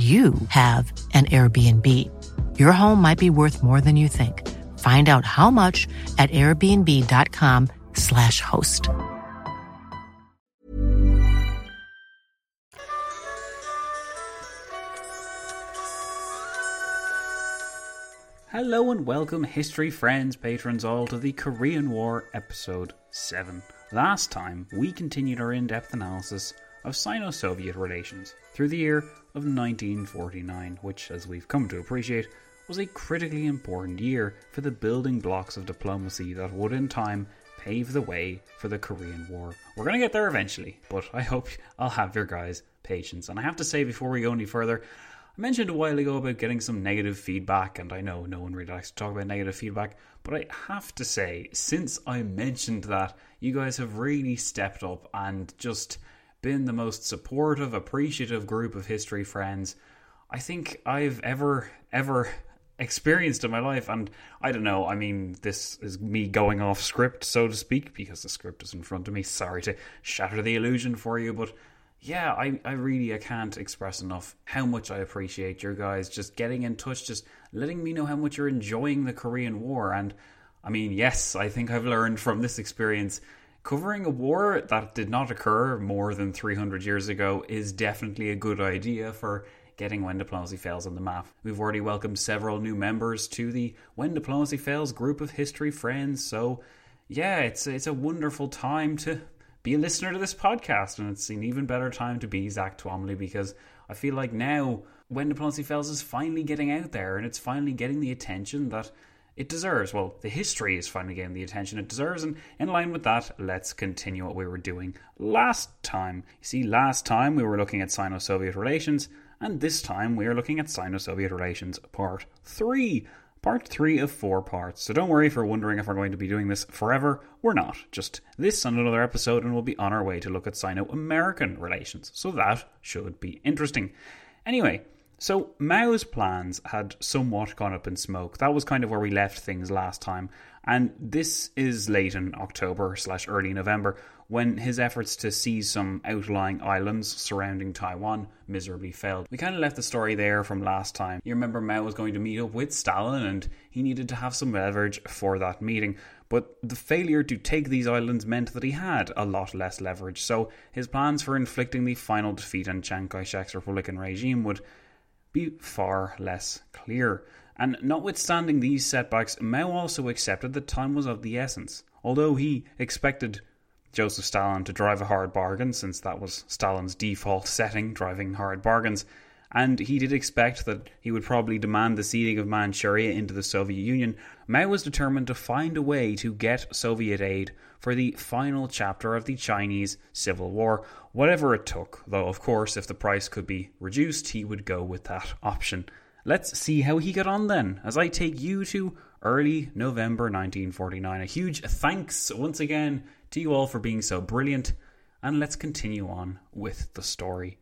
you have an Airbnb. Your home might be worth more than you think. Find out how much at airbnb.com/slash host. Hello and welcome, history friends, patrons all, to the Korean War episode 7. Last time, we continued our in depth analysis of Sino Soviet relations through the year of 1949, which, as we've come to appreciate, was a critically important year for the building blocks of diplomacy that would in time pave the way for the Korean War. We're going to get there eventually, but I hope I'll have your guys' patience. And I have to say, before we go any further, I mentioned a while ago about getting some negative feedback, and I know no one really likes to talk about negative feedback, but I have to say, since I mentioned that, you guys have really stepped up and just been the most supportive, appreciative group of history friends I think I've ever, ever experienced in my life. And I don't know, I mean, this is me going off script, so to speak, because the script is in front of me. Sorry to shatter the illusion for you, but yeah, I, I really I can't express enough how much I appreciate your guys just getting in touch, just letting me know how much you're enjoying the Korean War. And I mean, yes, I think I've learned from this experience covering a war that did not occur more than 300 years ago is definitely a good idea for getting When Diplomacy Fails on the map. We've already welcomed several new members to the When Diplomacy Fails group of history friends, so yeah, it's it's a wonderful time to be a listener to this podcast, and it's an even better time to be Zack Twamley because I feel like now When Diplomacy Fails is finally getting out there and it's finally getting the attention that it deserves. Well, the history is finally getting the attention it deserves, and in line with that, let's continue what we were doing last time. You see, last time we were looking at Sino Soviet relations, and this time we are looking at Sino Soviet relations Part 3. Part 3 of 4 parts. So don't worry if you're wondering if we're going to be doing this forever. We're not. Just this and another episode, and we'll be on our way to look at Sino American relations. So that should be interesting. Anyway, so Mao's plans had somewhat gone up in smoke. That was kind of where we left things last time. And this is late in October slash early November when his efforts to seize some outlying islands surrounding Taiwan miserably failed. We kind of left the story there from last time. You remember Mao was going to meet up with Stalin and he needed to have some leverage for that meeting. But the failure to take these islands meant that he had a lot less leverage. So his plans for inflicting the final defeat on Chiang Kai shek's Republican regime would be far less clear. And notwithstanding these setbacks, Mao also accepted that time was of the essence. Although he expected Joseph Stalin to drive a hard bargain, since that was Stalin's default setting, driving hard bargains, and he did expect that he would probably demand the ceding of Manchuria into the Soviet Union, Mao was determined to find a way to get Soviet aid for the final chapter of the Chinese Civil War, whatever it took, though, of course, if the price could be reduced, he would go with that option. Let's see how he got on then, as I take you to early November 1949. A huge thanks once again to you all for being so brilliant, and let's continue on with the story.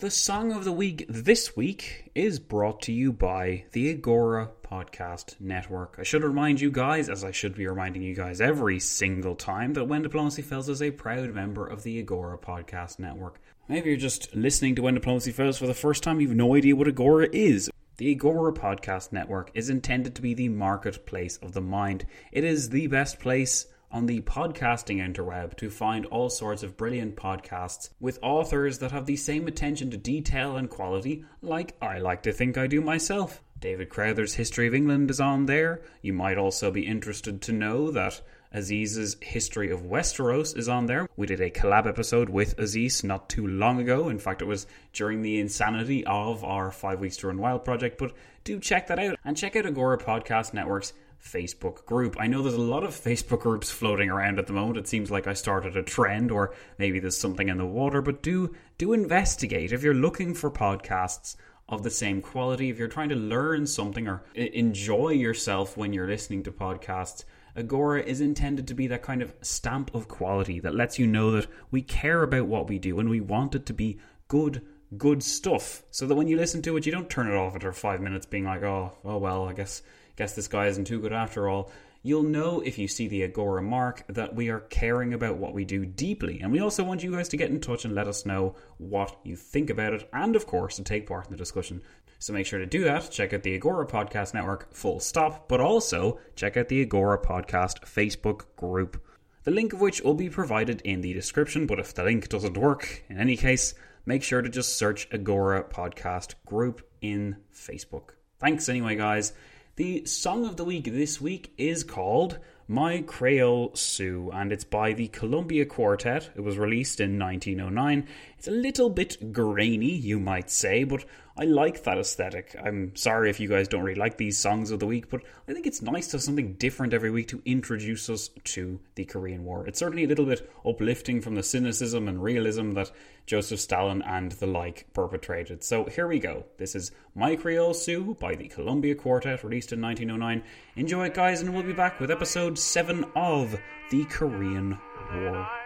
The song of the week this week is brought to you by the Agora Podcast Network. I should remind you guys, as I should be reminding you guys every single time, that When Diplomacy Fails is a proud member of the Agora Podcast Network. Maybe you're just listening to When Diplomacy Fails for the first time, you've no idea what Agora is. The Agora Podcast Network is intended to be the marketplace of the mind. It is the best place on the podcasting interweb to find all sorts of brilliant podcasts with authors that have the same attention to detail and quality like I like to think I do myself. David Crowther's History of England is on there. You might also be interested to know that Aziz's History of Westeros is on there. We did a collab episode with Aziz not too long ago. In fact, it was during the insanity of our Five Weeks to Run Wild project. But do check that out and check out Agora Podcast Network's Facebook group. I know there's a lot of Facebook groups floating around at the moment. It seems like I started a trend or maybe there's something in the water, but do do investigate if you're looking for podcasts of the same quality, if you're trying to learn something or enjoy yourself when you're listening to podcasts. Agora is intended to be that kind of stamp of quality that lets you know that we care about what we do and we want it to be good good stuff so that when you listen to it you don't turn it off after 5 minutes being like oh oh well I guess guess this guy isn't too good after all. You'll know if you see the Agora mark that we are caring about what we do deeply. And we also want you guys to get in touch and let us know what you think about it, and of course, to take part in the discussion. So make sure to do that. Check out the Agora Podcast Network, full stop, but also check out the Agora Podcast Facebook group. The link of which will be provided in the description, but if the link doesn't work, in any case, make sure to just search Agora Podcast group in Facebook. Thanks anyway, guys. The song of the week this week is called My Creole Sue, and it's by the Columbia Quartet. It was released in 1909. It's a little bit grainy, you might say, but I like that aesthetic. I'm sorry if you guys don't really like these songs of the week, but I think it's nice to have something different every week to introduce us to the Korean War. It's certainly a little bit uplifting from the cynicism and realism that Joseph Stalin and the like perpetrated. So here we go. This is My Creole Sue by the Columbia Quartet, released in 1909. Enjoy it, guys, and we'll be back with episode 7 of the Korean War.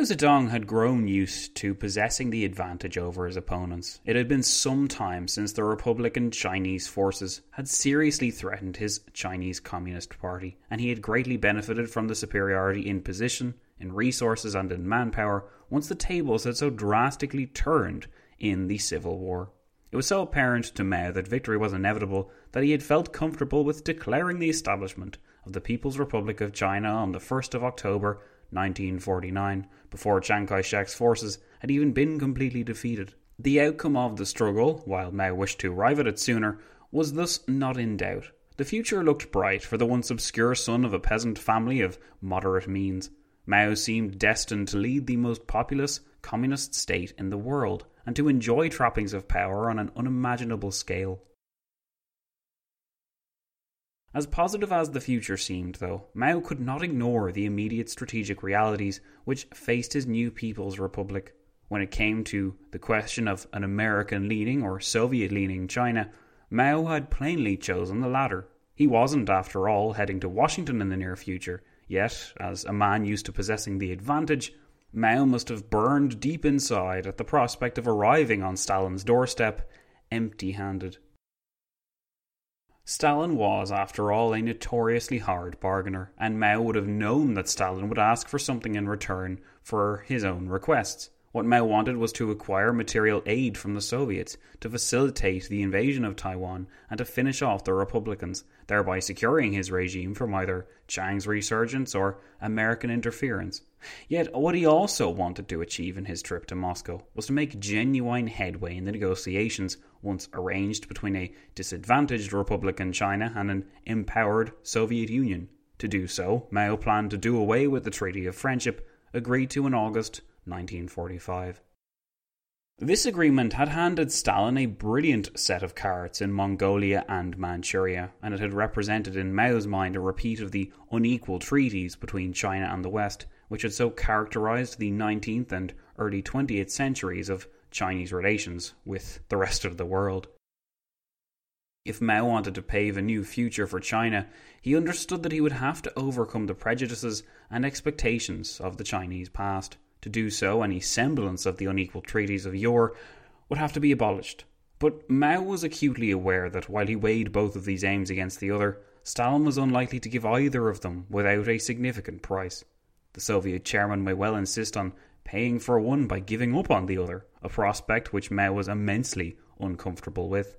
Mao Zedong had grown used to possessing the advantage over his opponents. It had been some time since the Republican Chinese forces had seriously threatened his Chinese Communist Party, and he had greatly benefited from the superiority in position, in resources, and in manpower once the tables had so drastically turned in the Civil War. It was so apparent to Mao that victory was inevitable that he had felt comfortable with declaring the establishment of the People's Republic of China on the 1st of October 1949, before Chiang Kai shek's forces had even been completely defeated. The outcome of the struggle, while Mao wished to arrive at it sooner, was thus not in doubt. The future looked bright for the once obscure son of a peasant family of moderate means. Mao seemed destined to lead the most populous communist state in the world and to enjoy trappings of power on an unimaginable scale. As positive as the future seemed, though, Mao could not ignore the immediate strategic realities which faced his new People's Republic. When it came to the question of an American leaning or Soviet leaning China, Mao had plainly chosen the latter. He wasn't, after all, heading to Washington in the near future, yet, as a man used to possessing the advantage, Mao must have burned deep inside at the prospect of arriving on Stalin's doorstep empty handed. Stalin was, after all, a notoriously hard bargainer, and Mao would have known that Stalin would ask for something in return for his own requests. What Mao wanted was to acquire material aid from the Soviets to facilitate the invasion of Taiwan and to finish off the Republicans, thereby securing his regime from either Chiang's resurgence or American interference. Yet, what he also wanted to achieve in his trip to Moscow was to make genuine headway in the negotiations once arranged between a disadvantaged Republican China and an empowered Soviet Union. To do so, Mao planned to do away with the Treaty of Friendship agreed to in August 1945. This agreement had handed Stalin a brilliant set of cards in Mongolia and Manchuria, and it had represented in Mao's mind a repeat of the unequal treaties between China and the West, which had so characterized the 19th and early 20th centuries of Chinese relations with the rest of the world. If Mao wanted to pave a new future for China, he understood that he would have to overcome the prejudices and expectations of the Chinese past. To do so, any semblance of the unequal treaties of yore would have to be abolished. But Mao was acutely aware that while he weighed both of these aims against the other, Stalin was unlikely to give either of them without a significant price. The Soviet chairman may well insist on paying for one by giving up on the other, a prospect which Mao was immensely uncomfortable with.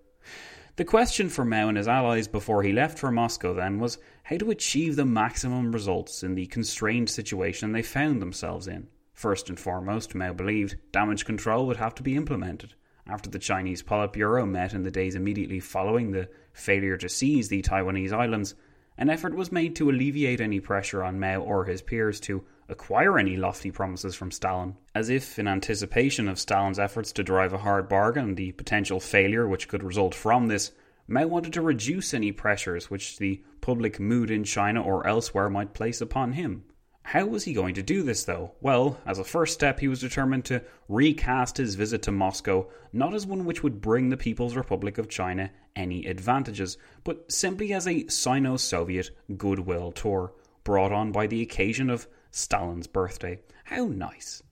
The question for Mao and his allies before he left for Moscow then was how to achieve the maximum results in the constrained situation they found themselves in. First and foremost, Mao believed damage control would have to be implemented. After the Chinese Politburo met in the days immediately following the failure to seize the Taiwanese islands, an effort was made to alleviate any pressure on Mao or his peers to acquire any lofty promises from Stalin, as if in anticipation of Stalin's efforts to drive a hard bargain and the potential failure which could result from this. Mao wanted to reduce any pressures which the public mood in China or elsewhere might place upon him. How was he going to do this, though? Well, as a first step, he was determined to recast his visit to Moscow not as one which would bring the People's Republic of China any advantages, but simply as a Sino Soviet goodwill tour, brought on by the occasion of Stalin's birthday. How nice.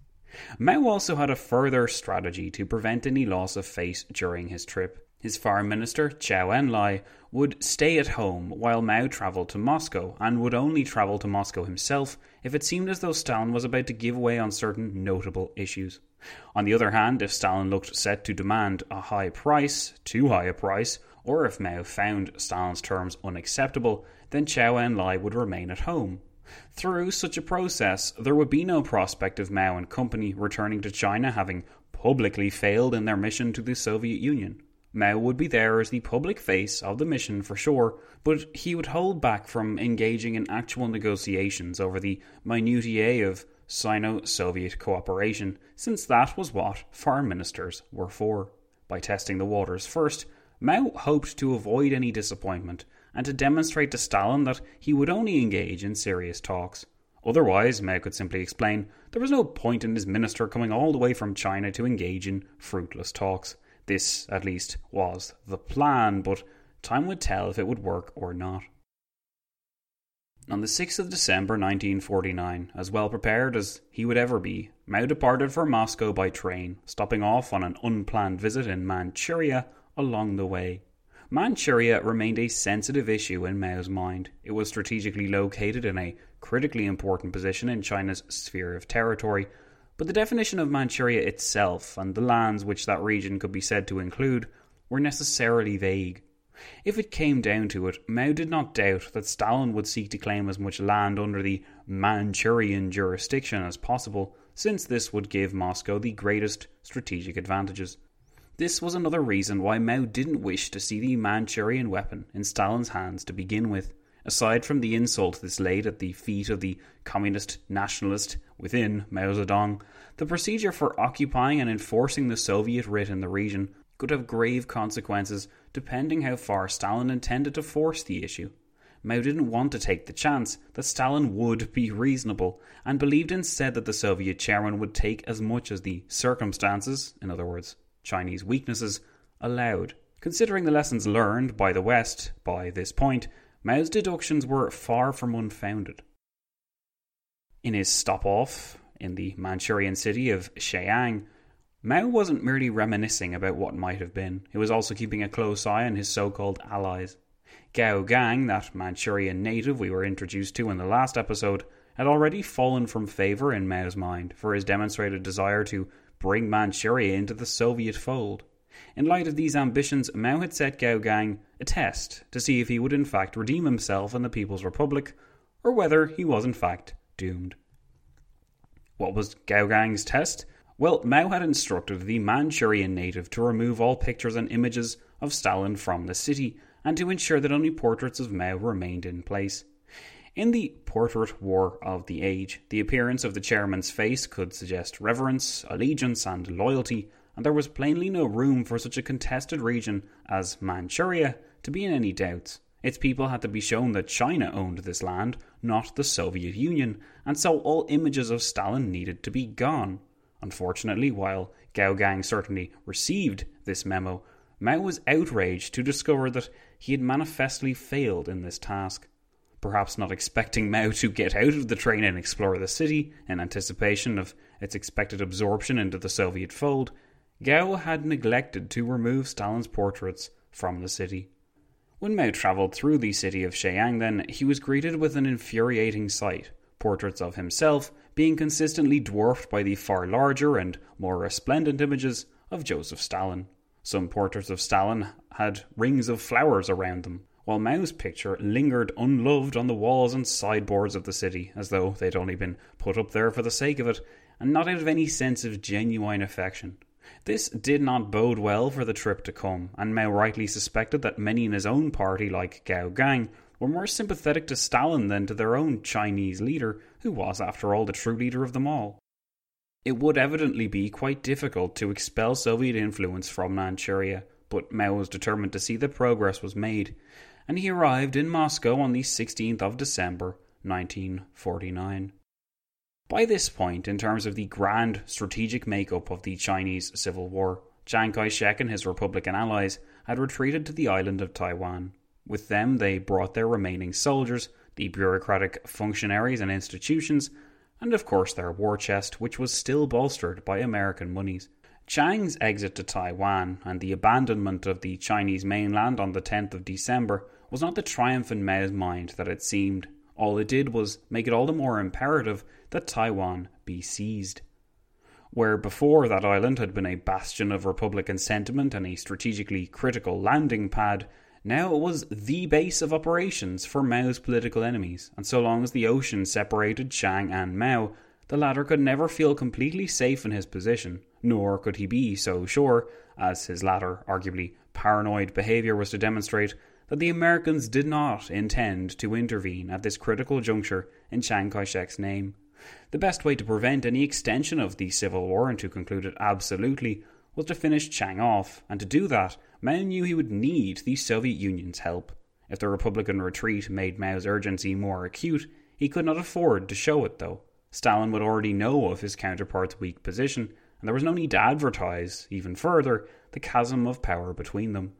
Mao also had a further strategy to prevent any loss of face during his trip. His foreign minister, Chou Enlai, would stay at home while Mao travelled to Moscow, and would only travel to Moscow himself if it seemed as though Stalin was about to give way on certain notable issues. On the other hand, if Stalin looked set to demand a high price, too high a price, or if Mao found Stalin's terms unacceptable, then Chou Enlai would remain at home. Through such a process, there would be no prospect of Mao and company returning to China having publicly failed in their mission to the Soviet Union. Mao would be there as the public face of the mission for sure, but he would hold back from engaging in actual negotiations over the minutiae of Sino Soviet cooperation, since that was what foreign ministers were for. By testing the waters first, Mao hoped to avoid any disappointment and to demonstrate to Stalin that he would only engage in serious talks. Otherwise, Mao could simply explain there was no point in his minister coming all the way from China to engage in fruitless talks. This, at least, was the plan, but time would tell if it would work or not. On the 6th of December 1949, as well prepared as he would ever be, Mao departed for Moscow by train, stopping off on an unplanned visit in Manchuria along the way. Manchuria remained a sensitive issue in Mao's mind. It was strategically located in a critically important position in China's sphere of territory, but the definition of Manchuria itself and the lands which that region could be said to include were necessarily vague. If it came down to it, Mao did not doubt that Stalin would seek to claim as much land under the Manchurian jurisdiction as possible, since this would give Moscow the greatest strategic advantages. This was another reason why Mao didn't wish to see the Manchurian weapon in Stalin's hands to begin with. Aside from the insult this laid at the feet of the communist nationalist within Mao Zedong, the procedure for occupying and enforcing the Soviet writ in the region could have grave consequences depending how far Stalin intended to force the issue. Mao didn't want to take the chance that Stalin would be reasonable, and believed instead that the Soviet chairman would take as much as the circumstances, in other words, Chinese weaknesses, allowed. Considering the lessons learned by the West by this point, Mao's deductions were far from unfounded. In his stop off in the Manchurian city of Shenyang, Mao wasn't merely reminiscing about what might have been, he was also keeping a close eye on his so called allies. Gao Gang, that Manchurian native we were introduced to in the last episode, had already fallen from favour in Mao's mind for his demonstrated desire to bring Manchuria into the Soviet fold. In light of these ambitions, Mao had set Gao Gang a test to see if he would in fact redeem himself in the People's Republic, or whether he was in fact doomed. What was Gao Gang's test? Well, Mao had instructed the Manchurian native to remove all pictures and images of Stalin from the city and to ensure that only portraits of Mao remained in place. In the portrait war of the age, the appearance of the chairman's face could suggest reverence, allegiance, and loyalty, and there was plainly no room for such a contested region as Manchuria to be in any doubts. Its people had to be shown that China owned this land, not the Soviet Union, and so all images of Stalin needed to be gone. Unfortunately, while Gao Gang certainly received this memo, Mao was outraged to discover that he had manifestly failed in this task. Perhaps not expecting Mao to get out of the train and explore the city in anticipation of its expected absorption into the Soviet fold, Gao had neglected to remove Stalin's portraits from the city. When Mao travelled through the city of Shenyang, then, he was greeted with an infuriating sight portraits of himself being consistently dwarfed by the far larger and more resplendent images of Joseph Stalin. Some portraits of Stalin had rings of flowers around them, while Mao's picture lingered unloved on the walls and sideboards of the city, as though they'd only been put up there for the sake of it, and not out of any sense of genuine affection. This did not bode well for the trip to come, and Mao rightly suspected that many in his own party, like Gao Gang, were more sympathetic to Stalin than to their own Chinese leader, who was, after all, the true leader of them all. It would evidently be quite difficult to expel Soviet influence from Manchuria, but Mao was determined to see that progress was made, and he arrived in Moscow on the 16th of December 1949. By this point, in terms of the grand strategic makeup of the Chinese Civil War, Chiang Kai shek and his Republican allies had retreated to the island of Taiwan. With them, they brought their remaining soldiers, the bureaucratic functionaries and institutions, and of course their war chest, which was still bolstered by American moneys. Chiang's exit to Taiwan and the abandonment of the Chinese mainland on the 10th of December was not the triumph in Mao's mind that it seemed. All it did was make it all the more imperative that Taiwan be seized. Where before that island had been a bastion of Republican sentiment and a strategically critical landing pad, now it was the base of operations for Mao's political enemies, and so long as the ocean separated Chiang and Mao, the latter could never feel completely safe in his position, nor could he be so sure, as his latter, arguably paranoid behaviour was to demonstrate, that the Americans did not intend to intervene at this critical juncture in Chiang Kai shek's name. The best way to prevent any extension of the Civil War and to conclude it absolutely was to finish Chiang off, and to do that, Mao knew he would need the Soviet Union's help. If the Republican retreat made Mao's urgency more acute, he could not afford to show it, though. Stalin would already know of his counterpart's weak position, and there was no need to advertise, even further, the chasm of power between them.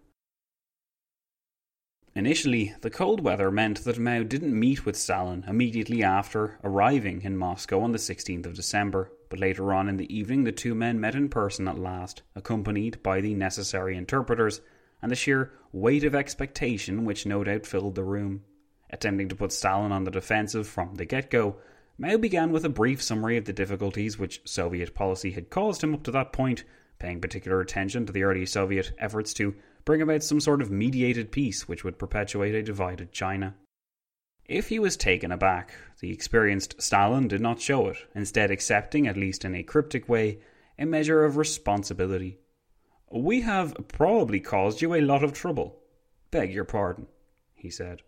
Initially, the cold weather meant that Mao didn't meet with Stalin immediately after arriving in Moscow on the 16th of December, but later on in the evening the two men met in person at last, accompanied by the necessary interpreters and the sheer weight of expectation which no doubt filled the room. Attempting to put Stalin on the defensive from the get go, Mao began with a brief summary of the difficulties which Soviet policy had caused him up to that point, paying particular attention to the early Soviet efforts to bring about some sort of mediated peace which would perpetuate a divided China. If he was taken aback, the experienced Stalin did not show it, instead, accepting, at least in a cryptic way, a measure of responsibility. We have probably caused you a lot of trouble. Beg your pardon, he said.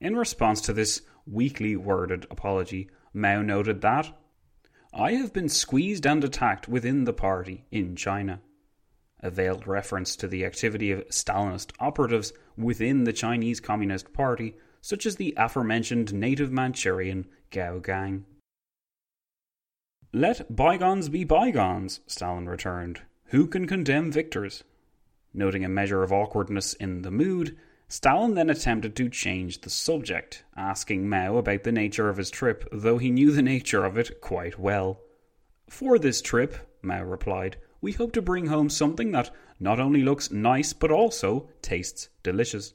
In response to this weakly worded apology, Mao noted that I have been squeezed and attacked within the party in China. A veiled reference to the activity of Stalinist operatives within the Chinese Communist Party, such as the aforementioned native Manchurian Gao Gang. Let bygones be bygones, Stalin returned. Who can condemn victors? Noting a measure of awkwardness in the mood, Stalin then attempted to change the subject, asking Mao about the nature of his trip, though he knew the nature of it quite well. For this trip, Mao replied, we hope to bring home something that not only looks nice but also tastes delicious.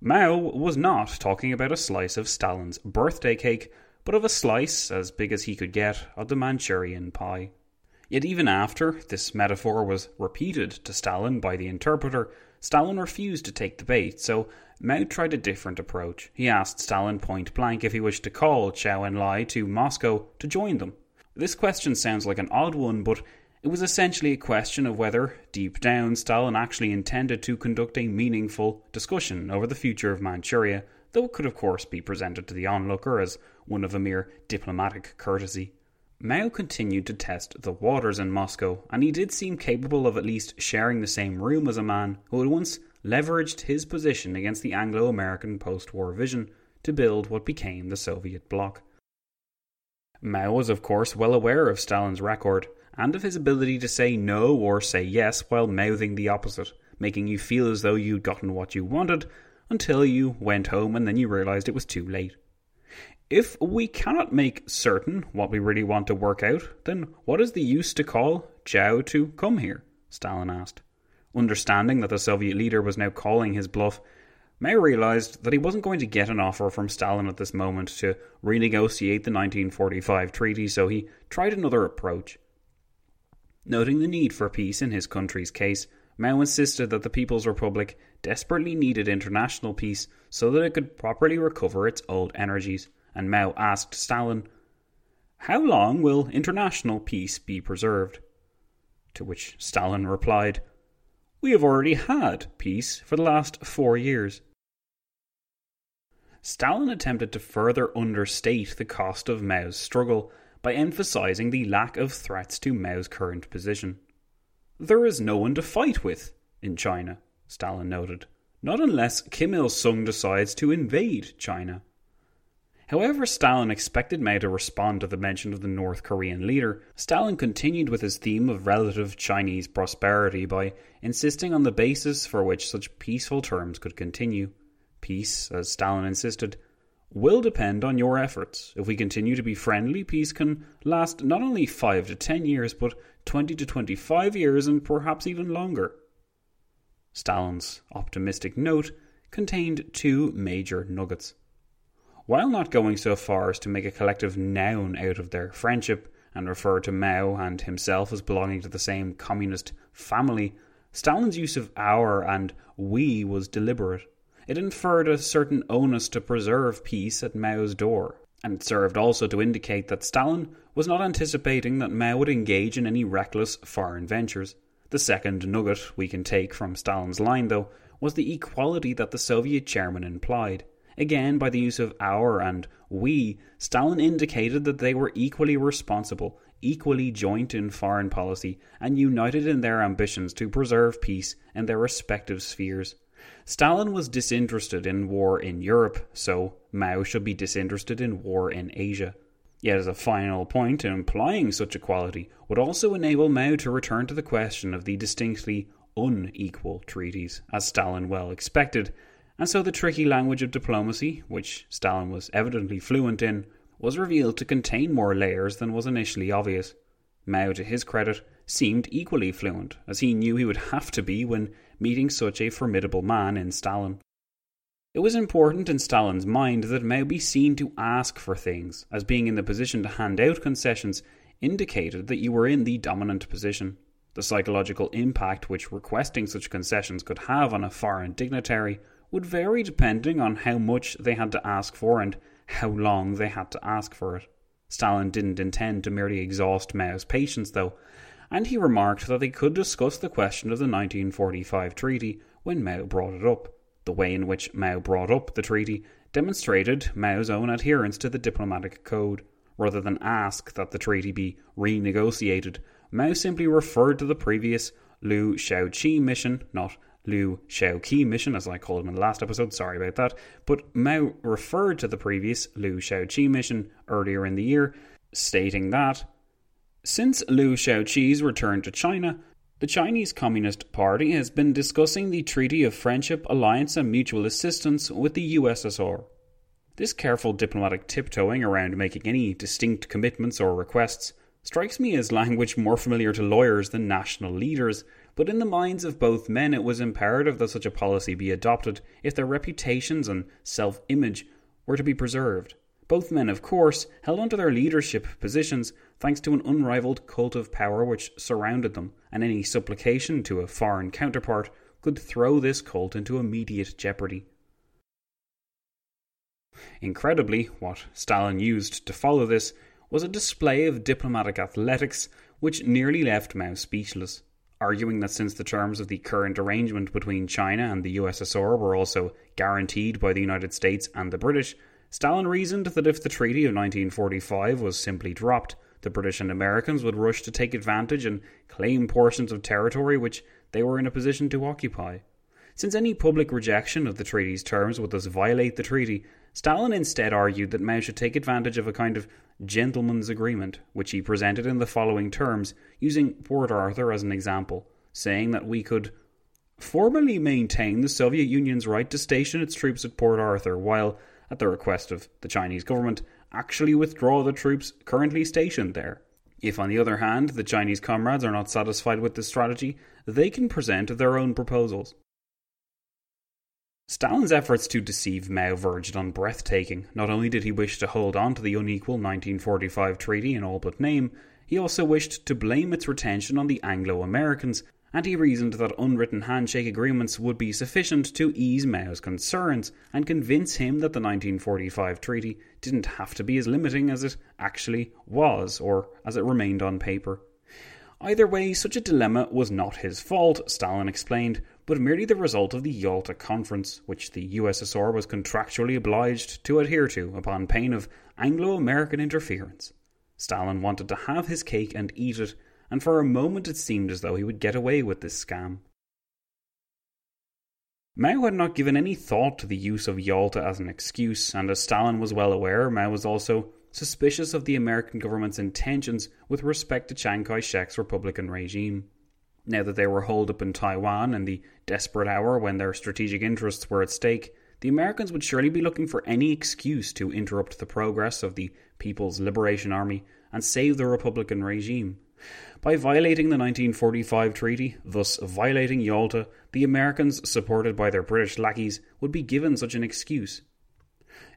Mao was not talking about a slice of Stalin's birthday cake, but of a slice, as big as he could get, of the Manchurian pie. Yet even after this metaphor was repeated to Stalin by the interpreter, Stalin refused to take the bait, so Mao tried a different approach. He asked Stalin point blank if he wished to call Zhou Enlai to Moscow to join them. This question sounds like an odd one, but it was essentially a question of whether, deep down, Stalin actually intended to conduct a meaningful discussion over the future of Manchuria, though it could of course be presented to the onlooker as one of a mere diplomatic courtesy. Mao continued to test the waters in Moscow, and he did seem capable of at least sharing the same room as a man who had once leveraged his position against the Anglo American post war vision to build what became the Soviet bloc. Mao was, of course, well aware of Stalin's record and of his ability to say no or say yes while mouthing the opposite, making you feel as though you'd gotten what you wanted until you went home and then you realized it was too late. If we cannot make certain what we really want to work out, then what is the use to call Zhou to come here? Stalin asked. Understanding that the Soviet leader was now calling his bluff, Mao realized that he wasn't going to get an offer from Stalin at this moment to renegotiate the 1945 treaty, so he tried another approach. Noting the need for peace in his country's case, Mao insisted that the People's Republic desperately needed international peace so that it could properly recover its old energies and Mao asked Stalin, How long will international peace be preserved? To which Stalin replied, We have already had peace for the last four years. Stalin attempted to further understate the cost of Mao's struggle by emphasizing the lack of threats to Mao's current position. There is no one to fight with in China, Stalin noted, not unless Kim Il sung decides to invade China. However, Stalin expected Mao to respond to the mention of the North Korean leader, Stalin continued with his theme of relative Chinese prosperity by insisting on the basis for which such peaceful terms could continue. Peace, as Stalin insisted, will depend on your efforts. If we continue to be friendly, peace can last not only 5 to 10 years, but 20 to 25 years and perhaps even longer. Stalin's optimistic note contained two major nuggets while not going so far as to make a collective noun out of their friendship and refer to Mao and himself as belonging to the same communist family, Stalin's use of our and we was deliberate. It inferred a certain onus to preserve peace at Mao's door, and it served also to indicate that Stalin was not anticipating that Mao would engage in any reckless foreign ventures. The second nugget we can take from Stalin's line, though, was the equality that the Soviet chairman implied. Again, by the use of our and we, Stalin indicated that they were equally responsible, equally joint in foreign policy, and united in their ambitions to preserve peace in their respective spheres. Stalin was disinterested in war in Europe, so Mao should be disinterested in war in Asia. Yet, as a final point, implying such equality would also enable Mao to return to the question of the distinctly unequal treaties, as Stalin well expected, And so the tricky language of diplomacy, which Stalin was evidently fluent in, was revealed to contain more layers than was initially obvious. Mao, to his credit, seemed equally fluent, as he knew he would have to be when meeting such a formidable man in Stalin. It was important in Stalin's mind that Mao be seen to ask for things, as being in the position to hand out concessions indicated that you were in the dominant position. The psychological impact which requesting such concessions could have on a foreign dignitary would vary depending on how much they had to ask for and how long they had to ask for it. Stalin didn't intend to merely exhaust Mao's patience, though, and he remarked that they could discuss the question of the 1945 treaty when Mao brought it up. The way in which Mao brought up the treaty demonstrated Mao's own adherence to the diplomatic code. Rather than ask that the treaty be renegotiated, Mao simply referred to the previous Liu Shaoqi mission, not Liu Shaoqi mission, as I called him in the last episode, sorry about that, but Mao referred to the previous Liu Shaoqi mission earlier in the year, stating that since Liu Shaoqi's return to China, the Chinese Communist Party has been discussing the Treaty of Friendship, Alliance and Mutual Assistance with the USSR. This careful diplomatic tiptoeing around making any distinct commitments or requests strikes me as language more familiar to lawyers than national leaders, but in the minds of both men it was imperative that such a policy be adopted if their reputations and self image were to be preserved. Both men, of course, held onto their leadership positions thanks to an unrivaled cult of power which surrounded them, and any supplication to a foreign counterpart could throw this cult into immediate jeopardy. Incredibly, what Stalin used to follow this was a display of diplomatic athletics which nearly left Mao speechless, arguing that since the terms of the current arrangement between China and the USSR were also guaranteed by the United States and the British, Stalin reasoned that if the Treaty of 1945 was simply dropped, the British and Americans would rush to take advantage and claim portions of territory which they were in a position to occupy. Since any public rejection of the treaty's terms would thus violate the treaty, Stalin instead argued that Mao should take advantage of a kind of gentleman's agreement, which he presented in the following terms, using Port Arthur as an example, saying that we could formally maintain the Soviet Union's right to station its troops at Port Arthur, while, at the request of the Chinese government, actually withdraw the troops currently stationed there. If, on the other hand, the Chinese comrades are not satisfied with this strategy, they can present their own proposals. Stalin's efforts to deceive Mao verged on breathtaking. Not only did he wish to hold on to the unequal 1945 treaty in all but name, he also wished to blame its retention on the Anglo Americans and he reasoned that unwritten handshake agreements would be sufficient to ease Mao's concerns and convince him that the 1945 treaty didn't have to be as limiting as it actually was, or as it remained on paper. Either way, such a dilemma was not his fault, Stalin explained, but merely the result of the Yalta Conference, which the USSR was contractually obliged to adhere to upon pain of Anglo American interference. Stalin wanted to have his cake and eat it, and for a moment it seemed as though he would get away with this scam. Mao had not given any thought to the use of Yalta as an excuse, and as Stalin was well aware, Mao was also suspicious of the American government's intentions with respect to Chiang Kai shek's Republican regime. Now that they were holed up in Taiwan in the desperate hour when their strategic interests were at stake, the Americans would surely be looking for any excuse to interrupt the progress of the People's Liberation Army and save the Republican regime. By violating the 1945 treaty, thus violating Yalta, the Americans, supported by their British lackeys, would be given such an excuse.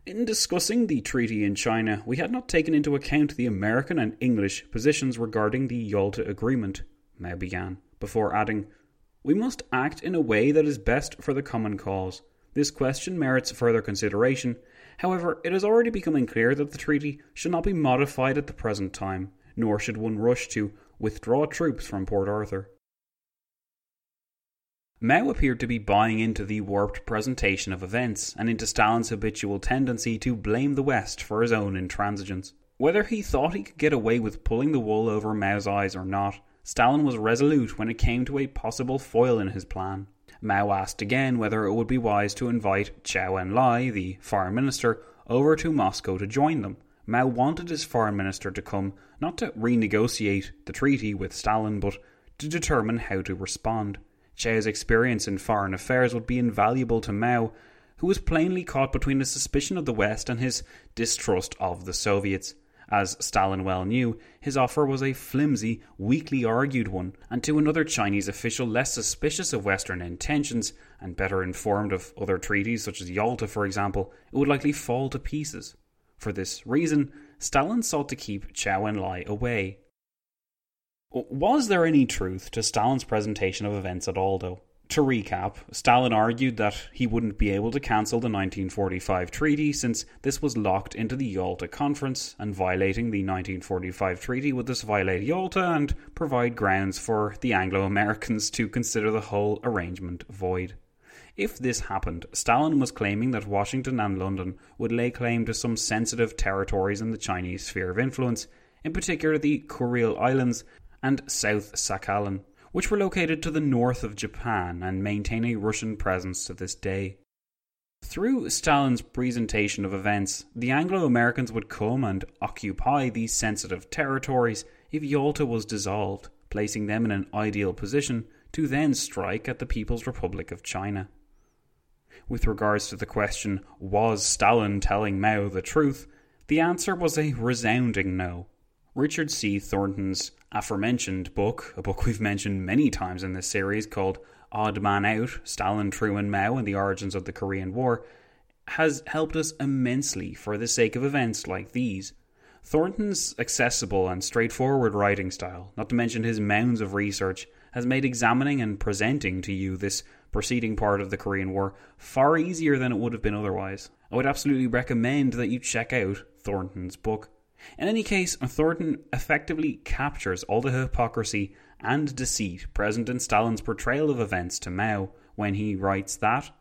In discussing the treaty in China, we had not taken into account the American and English positions regarding the Yalta Agreement, Mao began, before adding, We must act in a way that is best for the common cause. This question merits further consideration. However, it is already becoming clear that the treaty should not be modified at the present time nor should one rush to withdraw troops from Port Arthur. Mao appeared to be buying into the warped presentation of events and into Stalin's habitual tendency to blame the West for his own intransigence. Whether he thought he could get away with pulling the wool over Mao's eyes or not, Stalin was resolute when it came to a possible foil in his plan. Mao asked again whether it would be wise to invite Zhou Enlai, the foreign minister, over to Moscow to join them, Mao wanted his foreign minister to come not to renegotiate the treaty with Stalin, but to determine how to respond. Zhou's experience in foreign affairs would be invaluable to Mao, who was plainly caught between his suspicion of the West and his distrust of the Soviets. As Stalin well knew, his offer was a flimsy, weakly argued one, and to another Chinese official less suspicious of Western intentions and better informed of other treaties, such as Yalta, for example, it would likely fall to pieces. For this reason, Stalin sought to keep Zhou Enlai away. Was there any truth to Stalin's presentation of events at all, though? To recap, Stalin argued that he wouldn't be able to cancel the 1945 treaty since this was locked into the Yalta Conference, and violating the 1945 treaty would thus violate Yalta and provide grounds for the Anglo Americans to consider the whole arrangement void. If this happened, Stalin was claiming that Washington and London would lay claim to some sensitive territories in the Chinese sphere of influence, in particular the Kuril Islands and South Sakhalin which were located to the north of Japan and maintain a Russian presence to this day. Through Stalin's presentation of events, the Anglo Americans would come and occupy these sensitive territories if Yalta was dissolved, placing them in an ideal position to then strike at the People's Republic of China. With regards to the question, was Stalin telling Mao the truth? The answer was a resounding no. Richard C. Thornton's aforementioned book, a book we've mentioned many times in this series called Odd Man Out Stalin, Truman, Mao, and the Origins of the Korean War, has helped us immensely for the sake of events like these. Thornton's accessible and straightforward writing style, not to mention his mounds of research, has made examining and presenting to you this preceding part of the Korean War far easier than it would have been otherwise. I would absolutely recommend that you check out Thornton's book. In any case, Thornton effectively captures all the hypocrisy and deceit present in Stalin's portrayal of events to Mao when he writes that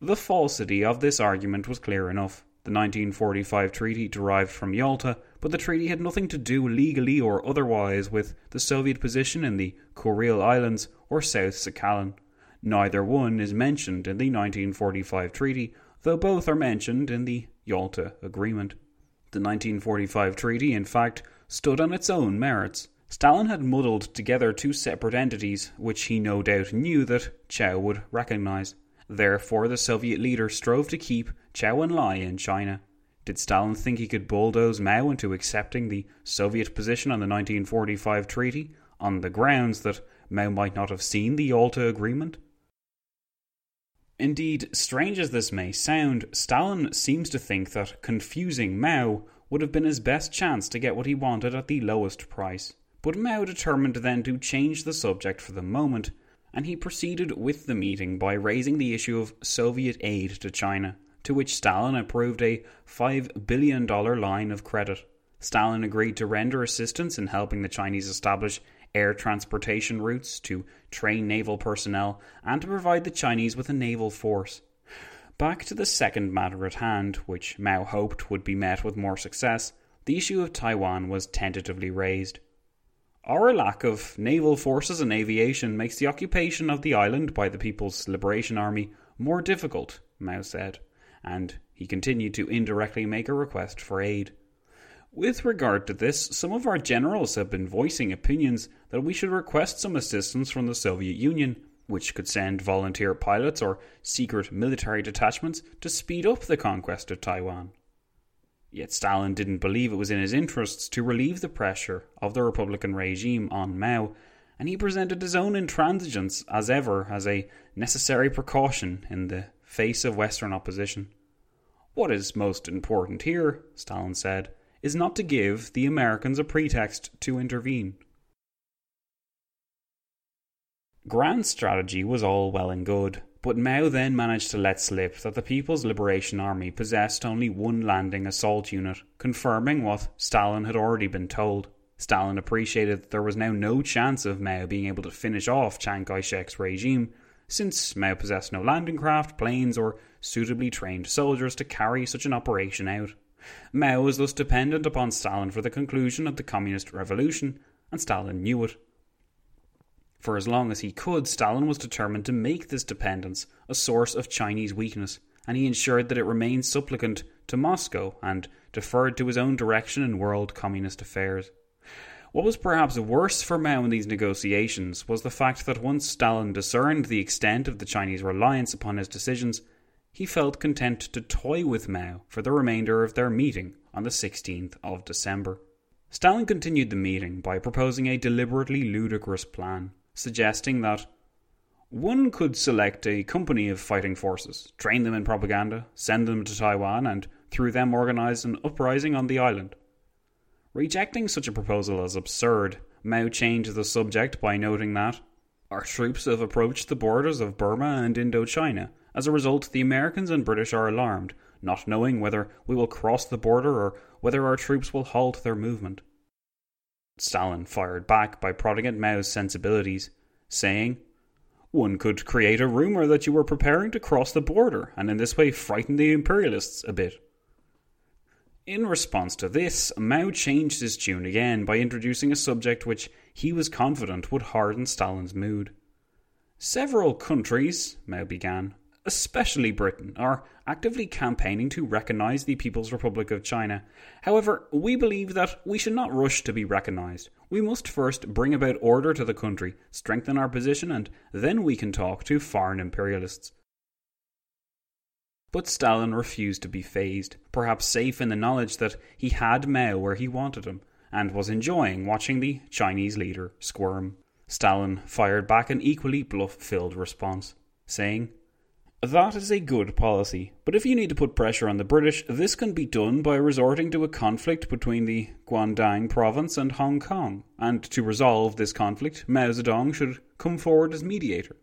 the falsity of this argument was clear enough. The 1945 treaty derived from Yalta, but the treaty had nothing to do legally or otherwise with the Soviet position in the Kuril Islands or South Sakhalin. Neither one is mentioned in the 1945 treaty, though both are mentioned in the Yalta Agreement. The 1945 treaty, in fact, stood on its own merits. Stalin had muddled together two separate entities, which he no doubt knew that Zhou would recognize. Therefore, the Soviet leader strove to keep Zhou Enlai in China. Did Stalin think he could bulldoze Mao into accepting the Soviet position on the 1945 treaty on the grounds that Mao might not have seen the Yalta Agreement? Indeed, strange as this may sound, Stalin seems to think that confusing Mao would have been his best chance to get what he wanted at the lowest price. But Mao determined then to change the subject for the moment, and he proceeded with the meeting by raising the issue of Soviet aid to China, to which Stalin approved a $5 billion line of credit. Stalin agreed to render assistance in helping the Chinese establish air transportation routes, to train naval personnel, and to provide the Chinese with a naval force. Back to the second matter at hand, which Mao hoped would be met with more success, the issue of Taiwan was tentatively raised. Our lack of naval forces and aviation makes the occupation of the island by the People's Liberation Army more difficult, Mao said, and he continued to indirectly make a request for aid. With regard to this, some of our generals have been voicing opinions that we should request some assistance from the Soviet Union, which could send volunteer pilots or secret military detachments to speed up the conquest of Taiwan. Yet Stalin didn't believe it was in his interests to relieve the pressure of the Republican regime on Mao, and he presented his own intransigence as ever as a necessary precaution in the face of Western opposition. What is most important here, Stalin said, is not to give the Americans a pretext to intervene. Grand strategy was all well and good, but Mao then managed to let slip that the People's Liberation Army possessed only one landing assault unit, confirming what Stalin had already been told. Stalin appreciated that there was now no chance of Mao being able to finish off Chiang Kai shek's regime, since Mao possessed no landing craft, planes, or suitably trained soldiers to carry such an operation out. Mao was thus dependent upon Stalin for the conclusion of the Communist Revolution, and Stalin knew it. For as long as he could, Stalin was determined to make this dependence a source of Chinese weakness, and he ensured that it remained supplicant to Moscow and deferred to his own direction in world communist affairs. What was perhaps worse for Mao in these negotiations was the fact that once Stalin discerned the extent of the Chinese reliance upon his decisions, he felt content to toy with Mao for the remainder of their meeting on the 16th of December. Stalin continued the meeting by proposing a deliberately ludicrous plan, suggesting that one could select a company of fighting forces, train them in propaganda, send them to Taiwan, and through them organize an uprising on the island. Rejecting such a proposal as absurd, Mao changed the subject by noting that our troops have approached the borders of Burma and Indochina. As a result, the Americans and British are alarmed, not knowing whether we will cross the border or whether our troops will halt their movement. Stalin fired back by prodding at Mao's sensibilities, saying, One could create a rumour that you were preparing to cross the border and in this way frighten the imperialists a bit. In response to this, Mao changed his tune again by introducing a subject which he was confident would harden Stalin's mood. Several countries, Mao began, especially Britain, are actively campaigning to recognize the People's Republic of China. However, we believe that we should not rush to be recognized. We must first bring about order to the country, strengthen our position, and then we can talk to foreign imperialists. But Stalin refused to be fazed, perhaps safe in the knowledge that he had Mao where he wanted him, and was enjoying watching the Chinese leader squirm. Stalin fired back an equally bluff filled response, saying, That is a good policy, but if you need to put pressure on the British, this can be done by resorting to a conflict between the Guangdong province and Hong Kong, and to resolve this conflict, Mao Zedong should come forward as mediator.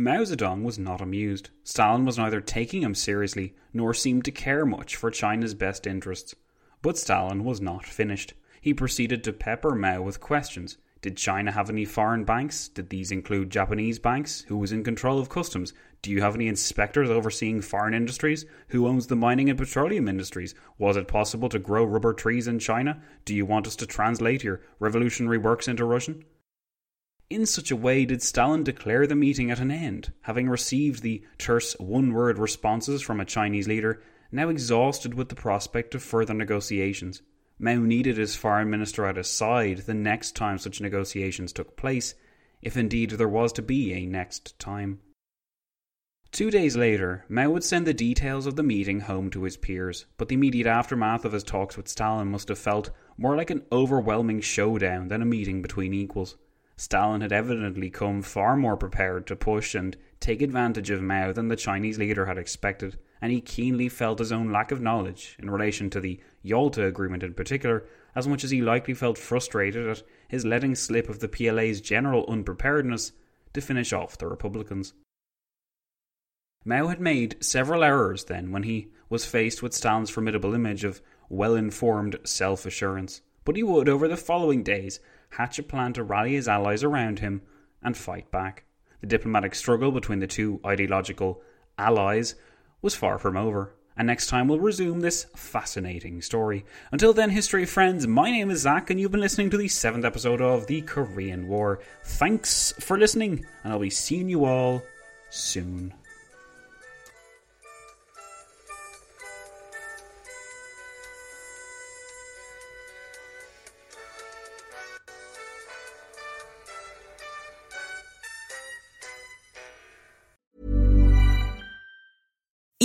Mao Zedong was not amused. Stalin was neither taking him seriously nor seemed to care much for China's best interests. But Stalin was not finished. He proceeded to pepper Mao with questions. Did China have any foreign banks? Did these include Japanese banks? Who was in control of customs? Do you have any inspectors overseeing foreign industries? Who owns the mining and petroleum industries? Was it possible to grow rubber trees in China? Do you want us to translate your revolutionary works into Russian? In such a way did Stalin declare the meeting at an end, having received the terse one word responses from a Chinese leader, now exhausted with the prospect of further negotiations. Mao needed his foreign minister at his side the next time such negotiations took place, if indeed there was to be a next time. Two days later, Mao would send the details of the meeting home to his peers, but the immediate aftermath of his talks with Stalin must have felt more like an overwhelming showdown than a meeting between equals. Stalin had evidently come far more prepared to push and take advantage of Mao than the Chinese leader had expected, and he keenly felt his own lack of knowledge in relation to the Yalta Agreement in particular, as much as he likely felt frustrated at his letting slip of the PLA's general unpreparedness to finish off the Republicans. Mao had made several errors then when he was faced with Stalin's formidable image of well informed self assurance, but he would, over the following days, hatch a plan to rally his allies around him and fight back. The diplomatic struggle between the two ideological allies was far from over. And next time we'll resume this fascinating story. Until then, history friends, my name is Zack, and you've been listening to the seventh episode of the Korean War. Thanks for listening, and I'll be seeing you all soon.